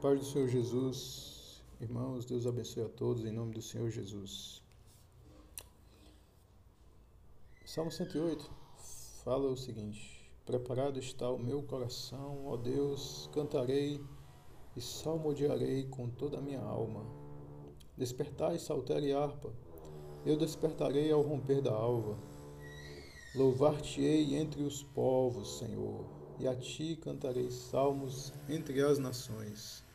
Pai do Senhor Jesus, irmãos, Deus abençoe a todos em nome do Senhor Jesus. Salmo 108 fala o seguinte: Preparado está o meu coração, ó Deus, cantarei e salmodiarei com toda a minha alma. Despertai, saltério e harpa, eu despertarei ao romper da alva. Louvar-te-ei entre os povos, Senhor, e a ti cantarei salmos entre as nações.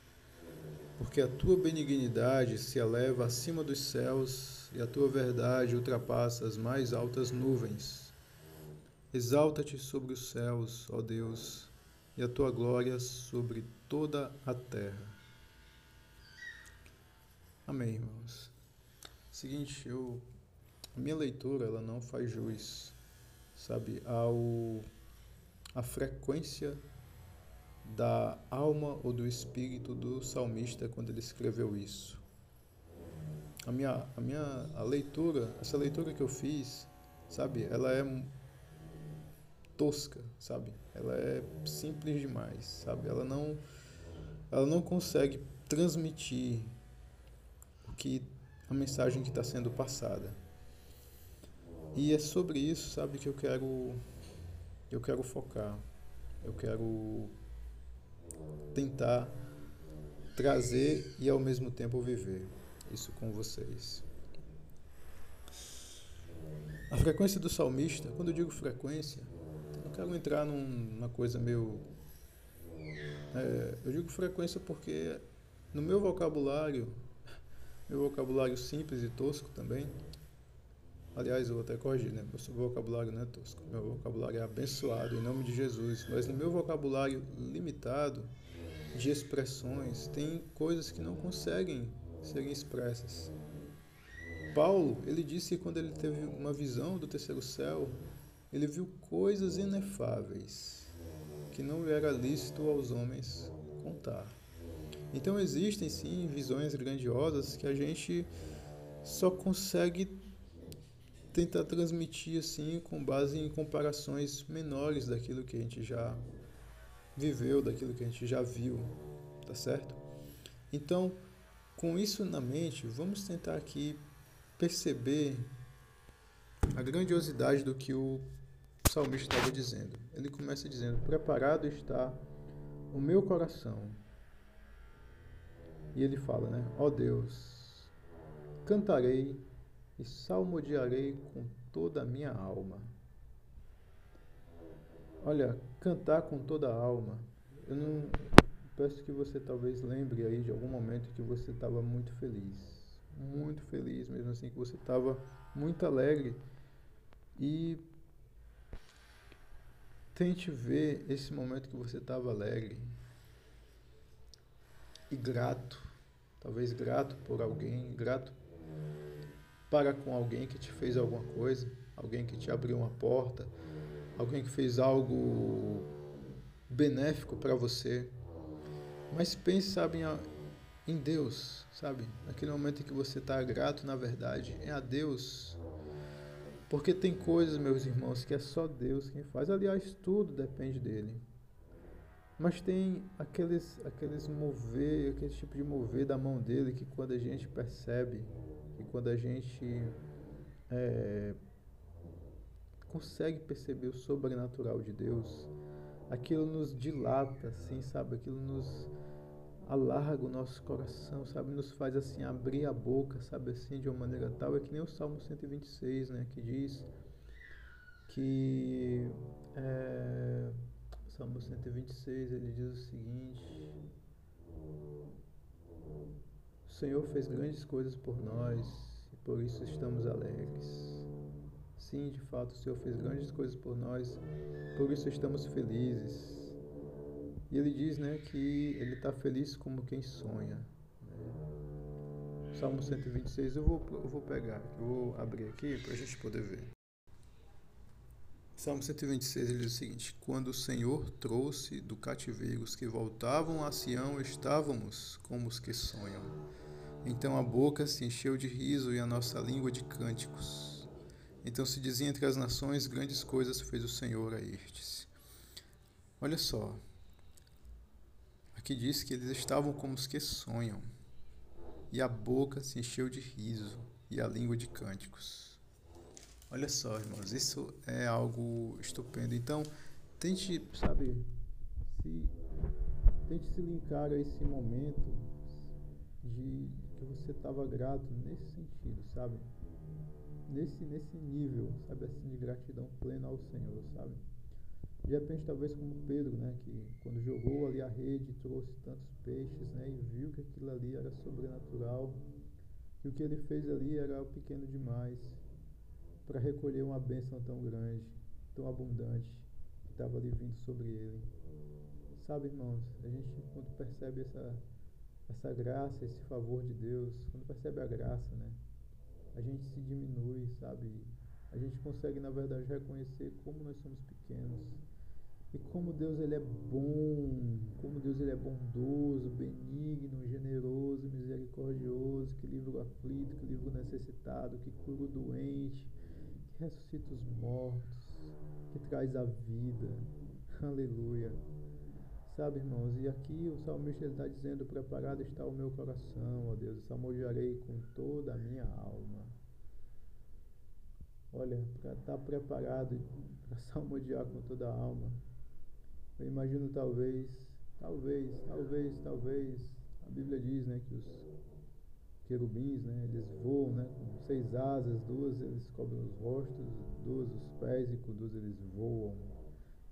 Porque a tua benignidade se eleva acima dos céus e a tua verdade ultrapassa as mais altas nuvens. Exalta-te sobre os céus, ó Deus, e a tua glória sobre toda a terra. Amém, irmãos. Seguinte, eu a minha leitura ela não faz jus sabe, ao a frequência da alma ou do espírito do salmista quando ele escreveu isso. A minha a minha a leitura, essa leitura que eu fiz, sabe, ela é tosca, sabe? Ela é simples demais, sabe? Ela não ela não consegue transmitir o que a mensagem que está sendo passada. E é sobre isso, sabe, que eu quero eu quero focar. Eu quero tentar trazer e ao mesmo tempo viver isso com vocês. A frequência do salmista, quando eu digo frequência, eu não quero entrar num, numa coisa meio. É, eu digo frequência porque no meu vocabulário, meu vocabulário simples e tosco também, Aliás, eu vou até corrigir, né? Meu vocabulário não é tosco. Meu vocabulário é abençoado em nome de Jesus. Mas no meu vocabulário limitado de expressões, tem coisas que não conseguem serem expressas. Paulo, ele disse que quando ele teve uma visão do terceiro céu, ele viu coisas inefáveis que não era lícito aos homens contar. Então existem sim visões grandiosas que a gente só consegue tentar transmitir assim com base em comparações menores daquilo que a gente já viveu, daquilo que a gente já viu, tá certo? Então, com isso na mente, vamos tentar aqui perceber a grandiosidade do que o salmista estava dizendo. Ele começa dizendo: Preparado está o meu coração. E ele fala, né? Ó oh Deus, cantarei e salmodiarei com toda a minha alma. Olha, cantar com toda a alma. Eu não peço que você talvez lembre aí de algum momento que você estava muito feliz, muito feliz, mesmo assim que você estava muito alegre e tente ver esse momento que você estava alegre e grato, talvez grato por alguém, grato para com alguém que te fez alguma coisa, alguém que te abriu uma porta, alguém que fez algo benéfico para você. Mas pense, sabe, em Deus, sabe? Naquele momento em que você está grato, na verdade, é a Deus. Porque tem coisas, meus irmãos, que é só Deus quem faz. Aliás, tudo depende dele. Mas tem aqueles, aqueles mover, aquele tipo de mover da mão dele que quando a gente percebe, e quando a gente é, consegue perceber o sobrenatural de Deus, aquilo nos dilata, assim, sabe? Aquilo nos alarga o nosso coração, sabe? Nos faz assim abrir a boca, sabe? Assim, de uma maneira tal. É que nem o Salmo 126, né? Que diz que. É, Salmo 126, ele diz o seguinte. O Senhor fez grandes coisas por nós e por isso estamos alegres. Sim, de fato, o Senhor fez grandes coisas por nós, por isso estamos felizes. E ele diz né, que ele está feliz como quem sonha. Né? Salmo 126, eu vou, eu vou pegar, eu vou abrir aqui para a gente poder ver. Salmo 126 ele diz o seguinte: Quando o Senhor trouxe do cativeiro os que voltavam a Sião, estávamos como os que sonham. Então a boca se encheu de riso e a nossa língua de cânticos. Então se dizia entre as nações: Grandes coisas fez o Senhor a estes. Olha só. Aqui diz que eles estavam como os que sonham, e a boca se encheu de riso, e a língua de cânticos. Olha só, irmãos, isso é algo estupendo. Então, tente, sabe, se, tente se linkar a esse momento de que você estava grato nesse sentido, sabe? Nesse, nesse nível, sabe, assim, de gratidão plena ao Senhor, sabe? De repente, talvez como Pedro, né, que quando jogou ali a rede, trouxe tantos peixes, né, e viu que aquilo ali era sobrenatural, e o que ele fez ali era pequeno demais para recolher uma bênção tão grande, tão abundante, que estava ali vindo sobre ele. Sabe, irmãos, a gente quando percebe essa, essa graça, esse favor de Deus, quando percebe a graça, né, a gente se diminui, sabe? A gente consegue, na verdade, reconhecer como nós somos pequenos e como Deus ele é bom, como Deus ele é bondoso, benigno, generoso, misericordioso, que livra o aflito, que livra o necessitado, que cura o doente, que ressuscita os mortos, que traz a vida. Aleluia. Sabe, irmãos, e aqui o salmista está dizendo: Preparado está o meu coração, ó Deus, salmodiarei com toda a minha alma. Olha, para estar tá preparado para salmodiar com toda a alma, eu imagino talvez, talvez, talvez, talvez, a Bíblia diz, né, que os querubins, né, eles voam, né, com seis asas, duas eles cobrem os rostos, duas os pés e com duas eles voam.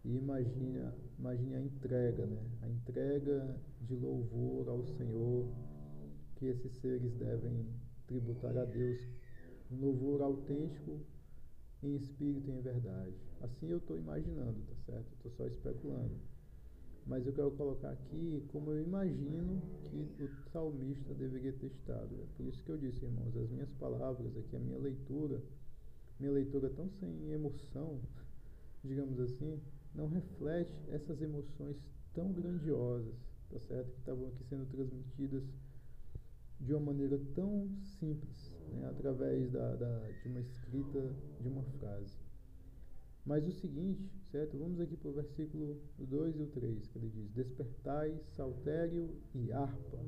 E imagina, imagine a entrega, né, a entrega de louvor ao Senhor que esses seres devem tributar a Deus, um louvor autêntico em espírito e em verdade. Assim eu estou imaginando, tá certo? Estou só especulando. Mas eu quero colocar aqui como eu imagino que o salmista deveria ter estado. É por isso que eu disse, irmãos, as minhas palavras aqui, a minha leitura, minha leitura tão sem emoção, digamos assim, não reflete essas emoções tão grandiosas, tá certo? Que estavam aqui sendo transmitidas de uma maneira tão simples, né? através da, da, de uma escrita de uma frase. Mas o seguinte, certo? Vamos aqui para o versículo 2 e o 3, que ele diz: Despertai saltério e harpa.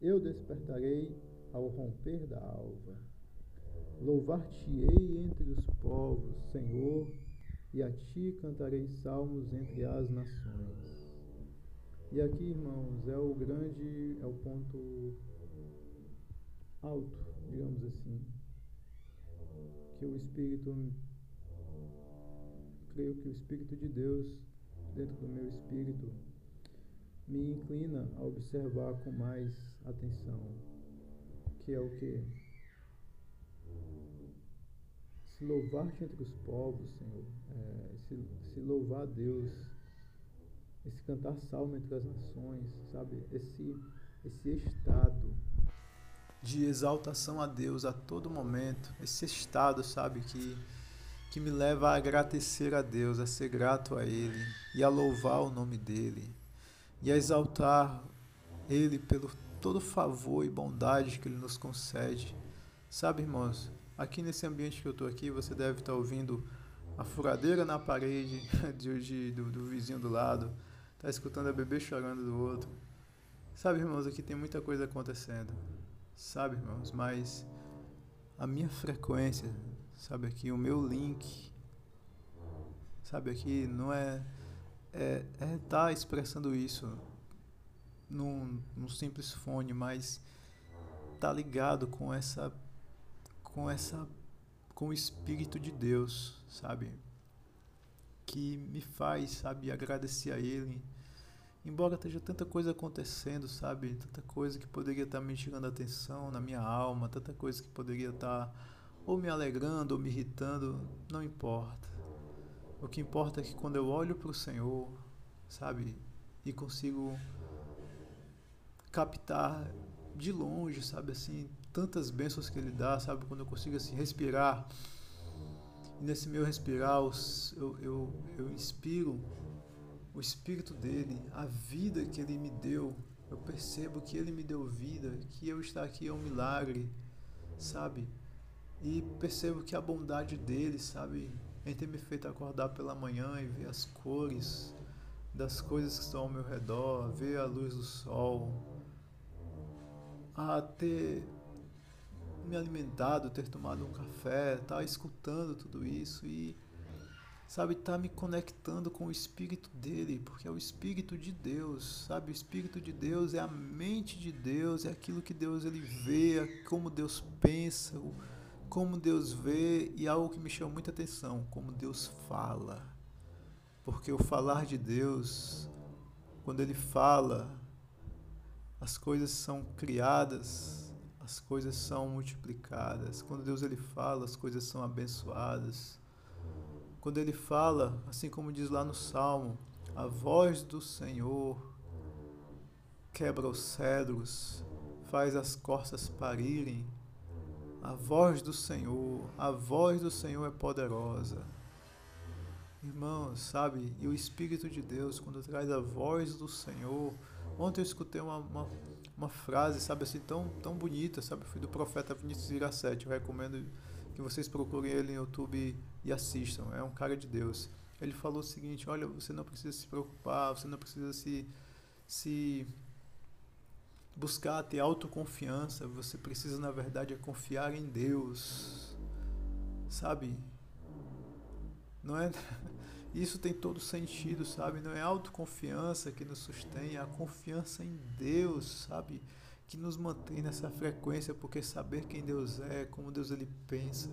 Eu despertarei ao romper da alva. Louvar-te-ei entre os povos, Senhor, e a ti cantarei salmos entre as nações. E aqui, irmãos, é o grande, é o ponto alto, digamos assim, que o Espírito creio que o Espírito de Deus, dentro do meu espírito, me inclina a observar com mais atenção, que é o que? Se louvar-te entre os povos, Senhor, é, se, se louvar a Deus, esse cantar salmo entre as nações, sabe? Esse, esse estado de exaltação a Deus a todo momento, esse estado, sabe, que que me leva a agradecer a Deus, a ser grato a Ele e a louvar o nome dEle e a exaltar Ele pelo todo favor e bondade que Ele nos concede. Sabe, irmãos, aqui nesse ambiente que eu estou aqui, você deve estar ouvindo a furadeira na parede de, de, do, do vizinho do lado, está escutando a bebê chorando do outro. Sabe, irmãos, aqui tem muita coisa acontecendo. Sabe, irmãos, mas a minha frequência sabe aqui o meu link, sabe aqui não é é é tá expressando isso num, num simples fone, mas tá ligado com essa com essa com o espírito de Deus, sabe? Que me faz, sabe, agradecer a ele. Embora esteja tanta coisa acontecendo, sabe? Tanta coisa que poderia estar me tirando a atenção na minha alma, tanta coisa que poderia estar ou me alegrando ou me irritando, não importa. O que importa é que quando eu olho para o Senhor, sabe, e consigo captar de longe, sabe, assim, tantas bênçãos que Ele dá, sabe, quando eu consigo assim respirar, e nesse meu respirar eu, eu, eu inspiro o Espírito dele, a vida que Ele me deu, eu percebo que Ele me deu vida, que eu estar aqui é um milagre, sabe? E percebo que a bondade dele, sabe, em ter me feito acordar pela manhã e ver as cores das coisas que estão ao meu redor, ver a luz do sol, a ter me alimentado, ter tomado um café, estar tá escutando tudo isso e sabe, tá me conectando com o espírito dele, porque é o espírito de Deus, sabe? O espírito de Deus é a mente de Deus, é aquilo que Deus ele vê, é como Deus pensa, como Deus vê e algo que me chama muita atenção, como Deus fala. Porque o falar de Deus, quando ele fala, as coisas são criadas, as coisas são multiplicadas. Quando Deus ele fala, as coisas são abençoadas quando ele fala, assim como diz lá no Salmo, a voz do Senhor quebra os cedros, faz as corças parirem. A voz do Senhor, a voz do Senhor é poderosa. Irmãos, sabe? E o Espírito de Deus, quando traz a voz do Senhor. Ontem eu escutei uma, uma, uma frase, sabe assim, tão, tão bonita, sabe? Foi do profeta Vinícius Iracete. Eu recomendo que vocês procurem ele no YouTube e assistam. É um cara de Deus. Ele falou o seguinte: olha, você não precisa se preocupar, você não precisa se, se buscar ter autoconfiança, você precisa, na verdade, é confiar em Deus. Sabe? Não é. Isso tem todo sentido, sabe? Não é autoconfiança que nos sustém, é a confiança em Deus, sabe? Que nos mantém nessa frequência, porque saber quem Deus é, como Deus ele pensa,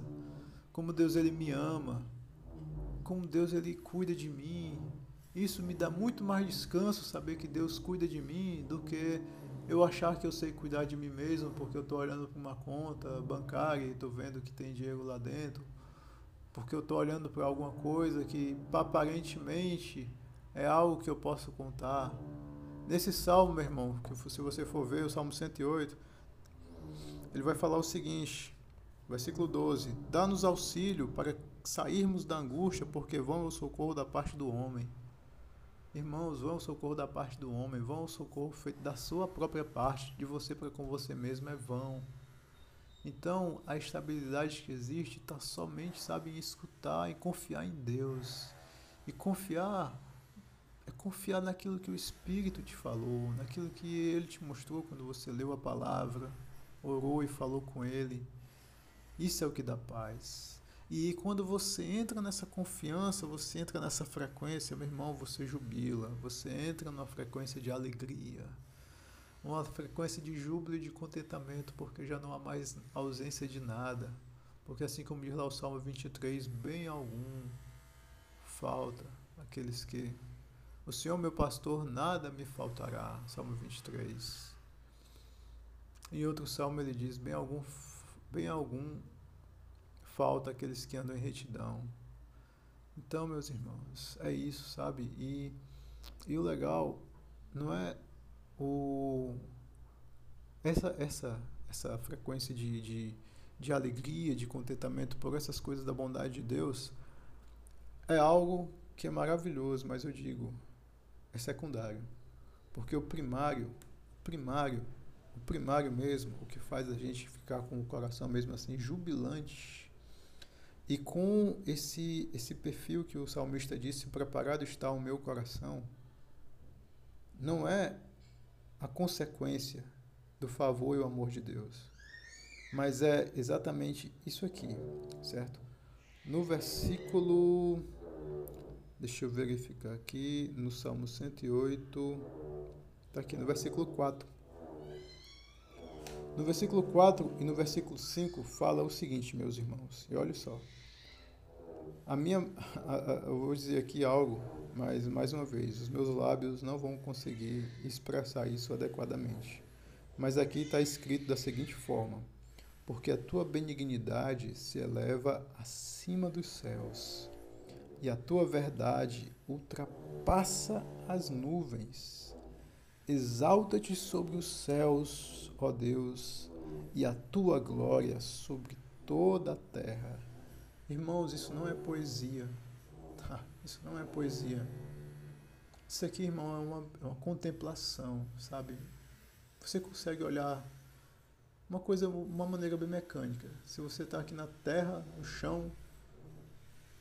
como Deus ele me ama, como Deus ele cuida de mim. Isso me dá muito mais descanso saber que Deus cuida de mim do que eu achar que eu sei cuidar de mim mesmo porque eu estou olhando para uma conta bancária e estou vendo que tem dinheiro lá dentro, porque eu estou olhando para alguma coisa que aparentemente é algo que eu posso contar. Nesse salmo, meu irmão, que se você for ver, o salmo 108, ele vai falar o seguinte: Versículo 12: Dá-nos auxílio para sairmos da angústia, porque vão ao socorro da parte do homem. Irmãos, vão ao socorro da parte do homem, vão ao socorro feito da sua própria parte, de você para com você mesmo é vão. Então, a estabilidade que existe está somente, sabe, em escutar e confiar em Deus. E confiar é confiar naquilo que o Espírito te falou, naquilo que ele te mostrou quando você leu a palavra, orou e falou com ele. Isso é o que dá paz. E quando você entra nessa confiança, você entra nessa frequência, meu irmão, você jubila, você entra numa frequência de alegria, uma frequência de júbilo e de contentamento, porque já não há mais ausência de nada. Porque assim como diz lá o Salmo 23, bem algum falta aqueles que o Senhor meu pastor nada me faltará. Salmo 23. Em outro salmo ele diz: bem algum bem algum falta aqueles que andam em retidão. Então, meus irmãos, é isso, sabe? E, e o legal não é o essa essa essa frequência de, de, de alegria, de contentamento por essas coisas da bondade de Deus é algo que é maravilhoso, mas eu digo, é secundário. Porque o primário, primário o primário mesmo, o que faz a gente ficar com o coração mesmo assim jubilante e com esse esse perfil que o salmista disse, preparado está o meu coração, não é a consequência do favor e o amor de Deus, mas é exatamente isso aqui, certo? No versículo Deixa eu verificar aqui no Salmo 108, está aqui no versículo 4. No versículo 4 e no versículo 5 fala o seguinte, meus irmãos, e olha só. A minha, a, a, eu vou dizer aqui algo, mas mais uma vez, os meus lábios não vão conseguir expressar isso adequadamente. Mas aqui está escrito da seguinte forma: Porque a tua benignidade se eleva acima dos céus, e a tua verdade ultrapassa as nuvens. Exalta-te sobre os céus, ó Deus, e a tua glória sobre toda a terra. Irmãos, isso não é poesia. Tá? Isso não é poesia. Isso aqui, irmão, é uma, é uma contemplação, sabe? Você consegue olhar uma coisa, uma maneira bem mecânica. Se você está aqui na terra, no chão,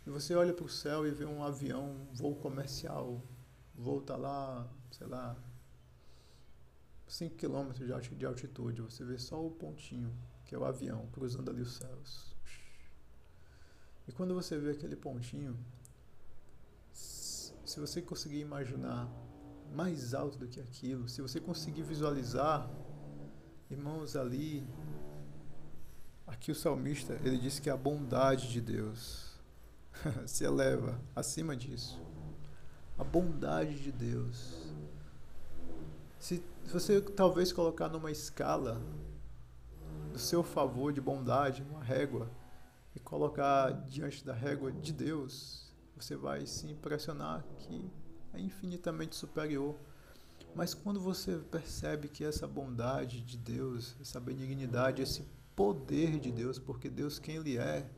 e você olha para o céu e vê um avião, um voo comercial voo tá lá, sei lá, 5 km de altitude, você vê só o pontinho, que é o avião, cruzando ali os céus. E quando você vê aquele pontinho, se você conseguir imaginar mais alto do que aquilo, se você conseguir visualizar, irmãos, ali, aqui o salmista, ele disse que a bondade de Deus se eleva acima disso. A bondade de Deus. Se você talvez colocar numa escala do seu favor de bondade, uma régua, e colocar diante da régua de Deus, você vai se impressionar que é infinitamente superior. Mas quando você percebe que essa bondade de Deus, essa benignidade, esse poder de Deus, porque Deus quem Ele é,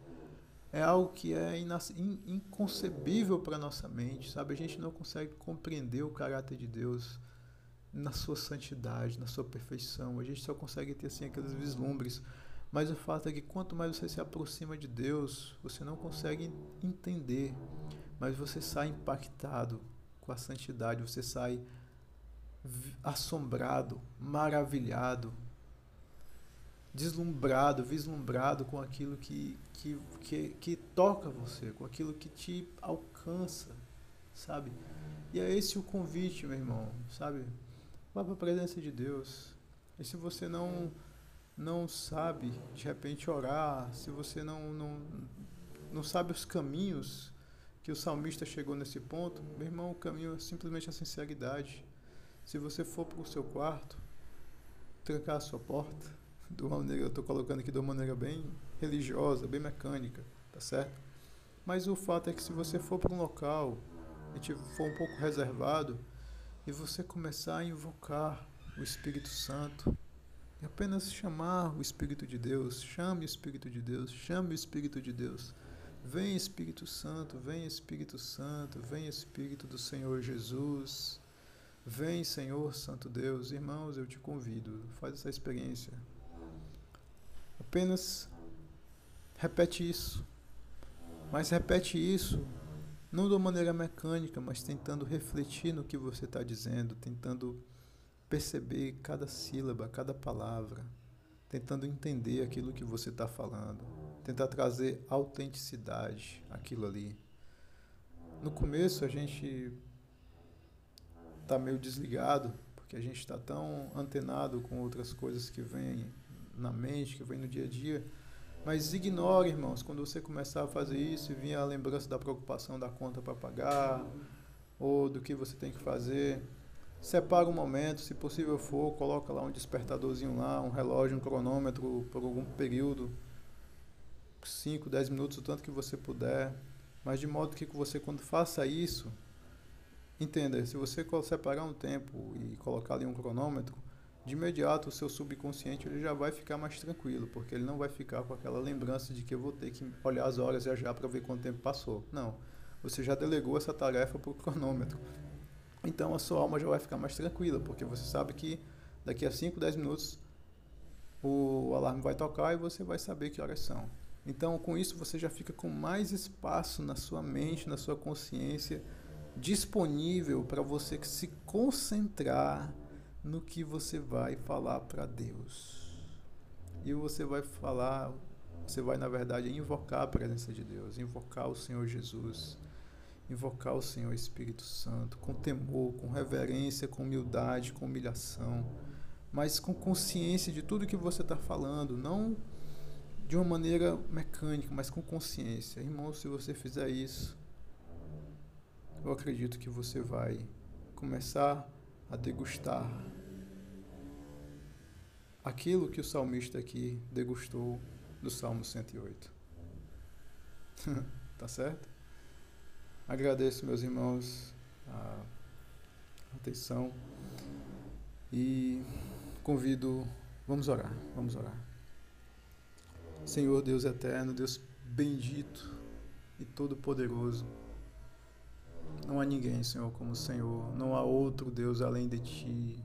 é algo que é inconcebível para nossa mente, sabe? A gente não consegue compreender o caráter de Deus na sua santidade, na sua perfeição. A gente só consegue ter assim aqueles vislumbres. Mas o fato é que quanto mais você se aproxima de Deus, você não consegue entender, mas você sai impactado com a santidade, você sai assombrado, maravilhado, deslumbrado, vislumbrado com aquilo que, que, que, que toca você, com aquilo que te alcança, sabe? E é esse o convite, meu irmão, sabe? Vá para a presença de Deus. E se você não não sabe de repente orar, se você não, não, não sabe os caminhos que o salmista chegou nesse ponto, meu irmão, o caminho é simplesmente a sinceridade. Se você for para o seu quarto, trancar a sua porta, de uma maneira, eu estou colocando aqui de uma maneira bem religiosa, bem mecânica, tá certo? Mas o fato é que se você for para um local, gente for um pouco reservado, e você começar a invocar o Espírito Santo, e apenas chamar o Espírito de Deus, chame o Espírito de Deus, chame o Espírito de Deus. Vem Espírito Santo, vem Espírito Santo, vem Espírito do Senhor Jesus. Vem Senhor Santo Deus, irmãos, eu te convido, faz essa experiência. Apenas repete isso. Mas repete isso não de uma maneira mecânica, mas tentando refletir no que você está dizendo, tentando perceber cada sílaba, cada palavra, tentando entender aquilo que você está falando, tentar trazer autenticidade àquilo ali. No começo a gente está meio desligado, porque a gente está tão antenado com outras coisas que vêm na mente, que vêm no dia a dia, mas ignore, irmãos, quando você começar a fazer isso e vir a lembrança da preocupação da conta para pagar, ou do que você tem que fazer, separa um momento, se possível for, coloca lá um despertadorzinho lá, um relógio, um cronômetro por algum período, 5, 10 minutos, o tanto que você puder, mas de modo que você quando faça isso, entenda, se você separar um tempo e colocar ali um cronômetro, de imediato o seu subconsciente ele já vai ficar mais tranquilo, porque ele não vai ficar com aquela lembrança de que eu vou ter que olhar as horas já já para ver quanto tempo passou. Não. Você já delegou essa tarefa para o cronômetro. Então a sua alma já vai ficar mais tranquila, porque você sabe que daqui a 5, 10 minutos o alarme vai tocar e você vai saber que horas são. Então, com isso, você já fica com mais espaço na sua mente, na sua consciência, disponível para você se concentrar no que você vai falar para Deus. E você vai falar, você vai na verdade invocar a presença de Deus, invocar o Senhor Jesus, invocar o Senhor Espírito Santo com temor, com reverência, com humildade, com humilhação, mas com consciência de tudo que você está falando, não de uma maneira mecânica, mas com consciência. Irmão, se você fizer isso, eu acredito que você vai começar a degustar aquilo que o salmista aqui degustou do Salmo 108. tá certo? Agradeço, meus irmãos, a atenção e convido, vamos orar, vamos orar. Senhor Deus eterno, Deus bendito e todo-poderoso, não há ninguém, Senhor, como o Senhor. Não há outro Deus além de Ti.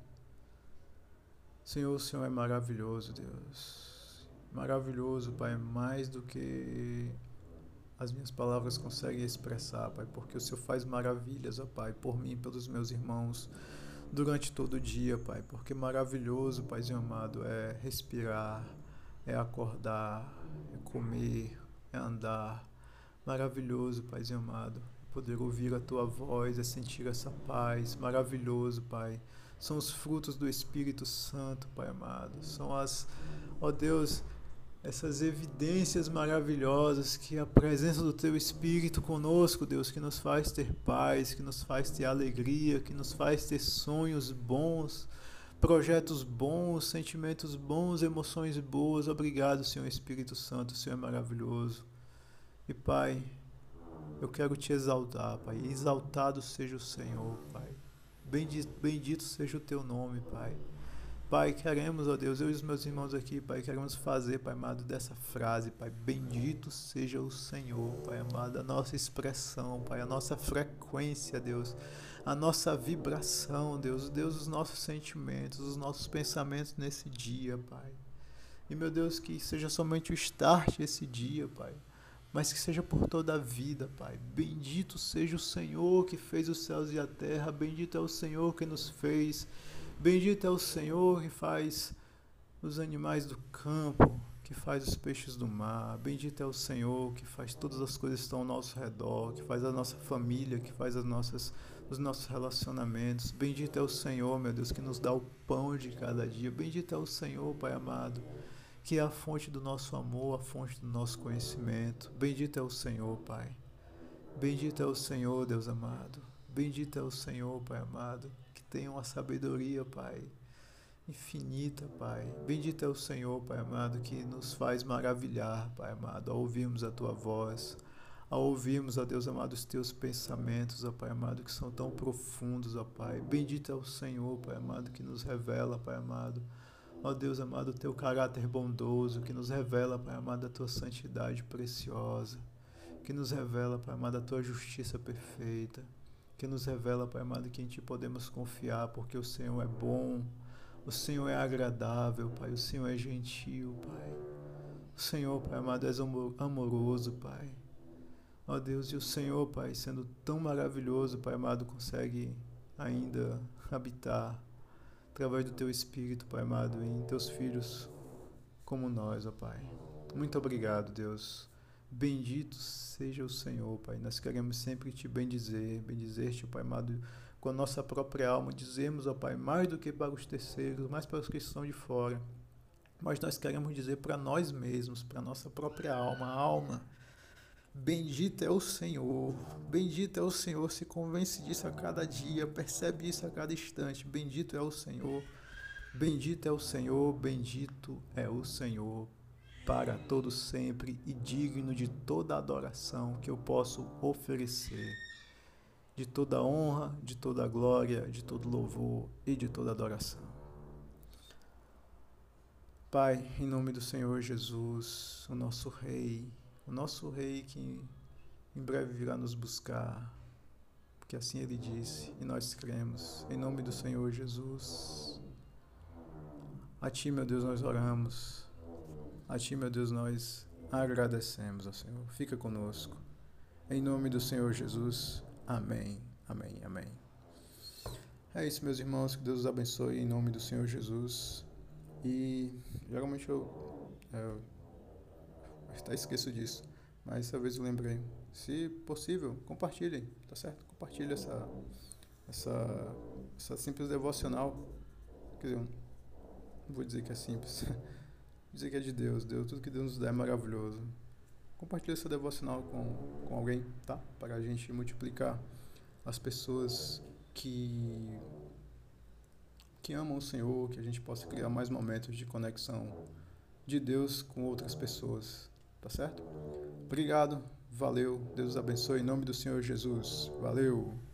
Senhor, o Senhor é maravilhoso, Deus. Maravilhoso, Pai, mais do que as minhas palavras conseguem expressar, Pai, porque o Senhor faz maravilhas, ó Pai, por mim e pelos meus irmãos durante todo o dia, Pai, porque maravilhoso, Paizinho amado, é respirar, é acordar, é comer, é andar. Maravilhoso, Paizinho amado, poder ouvir a Tua voz, é sentir essa paz. Maravilhoso, Pai. São os frutos do Espírito Santo, Pai amado. São as, ó Deus, essas evidências maravilhosas que a presença do Teu Espírito conosco, Deus, que nos faz ter paz, que nos faz ter alegria, que nos faz ter sonhos bons, projetos bons, sentimentos bons, emoções boas. Obrigado, Senhor Espírito Santo, Senhor é maravilhoso. E Pai, eu quero te exaltar, Pai. Exaltado seja o Senhor, Pai. Bendito, bendito seja o teu nome, Pai. Pai, queremos, ó Deus, eu e os meus irmãos aqui, Pai, queremos fazer, Pai amado, dessa frase, Pai, bendito seja o Senhor, Pai amado, a nossa expressão, Pai, a nossa frequência, Deus, a nossa vibração, Deus, Deus, os nossos sentimentos, os nossos pensamentos nesse dia, Pai. E, meu Deus, que seja somente o start esse dia, Pai mas que seja por toda a vida, Pai. Bendito seja o Senhor que fez os céus e a terra, bendito é o Senhor que nos fez, bendito é o Senhor que faz os animais do campo, que faz os peixes do mar, bendito é o Senhor que faz todas as coisas que estão ao nosso redor, que faz a nossa família, que faz as nossas, os nossos relacionamentos. Bendito é o Senhor, meu Deus, que nos dá o pão de cada dia. Bendito é o Senhor, Pai amado que é a fonte do nosso amor, a fonte do nosso conhecimento. Bendito é o Senhor, Pai. Bendito é o Senhor, Deus amado. Bendito é o Senhor, Pai amado, tem uma sabedoria, Pai, infinita, Pai. Bendito é o Senhor, Pai amado, que nos faz maravilhar, Pai amado, ao ouvirmos a Tua voz, ao ouvirmos, ó Deus amado, os Teus pensamentos, ó Pai amado, que são tão profundos, ó Pai. Bendito é o Senhor, Pai amado, que nos revela, Pai amado, Ó Deus amado, o teu caráter bondoso que nos revela, Pai amado, a tua santidade preciosa, que nos revela, Pai amado, a tua justiça perfeita, que nos revela, Pai amado, que em ti podemos confiar, porque o Senhor é bom, o Senhor é agradável, Pai, o Senhor é gentil, Pai. O Senhor, Pai amado, és amoroso, Pai. Ó Deus, e o Senhor, Pai, sendo tão maravilhoso, Pai amado, consegue ainda habitar através do teu Espírito, Pai amado, em teus filhos como nós, ó Pai. Muito obrigado, Deus. Bendito seja o Senhor, Pai. Nós queremos sempre te bendizer, bendizer-te, Pai amado, com a nossa própria alma. Dizemos, ó Pai, mais do que para os terceiros, mais para os que estão de fora. Mas nós queremos dizer para nós mesmos, para a nossa própria alma, alma Bendito é o Senhor, bendito é o Senhor, se convence disso a cada dia, percebe isso a cada instante. Bendito é o Senhor, bendito é o Senhor, bendito é o Senhor para todo sempre e digno de toda adoração que eu posso oferecer, de toda honra, de toda glória, de todo louvor e de toda adoração. Pai, em nome do Senhor Jesus, o nosso Rei, o nosso Rei que em breve virá nos buscar, porque assim ele disse, e nós cremos, em nome do Senhor Jesus. A Ti, meu Deus, nós oramos, a Ti, meu Deus, nós agradecemos ao Senhor. Fica conosco. Em nome do Senhor Jesus. Amém, amém, amém. É isso, meus irmãos. Que Deus os abençoe em nome do Senhor Jesus. E geralmente eu, eu até esqueço disso. Mas essa vez eu lembrei. Se possível, compartilhem, tá certo? Compartilhe essa, essa, essa simples devocional. Quer dizer, não vou dizer que é simples. dizer que é de Deus. Deus, tudo que Deus nos dá é maravilhoso. Compartilhe essa devocional com, com alguém, tá? Para a gente multiplicar as pessoas que que amam o Senhor, que a gente possa criar mais momentos de conexão de Deus com outras pessoas. Tá certo? Obrigado, valeu, Deus abençoe em nome do Senhor Jesus. Valeu!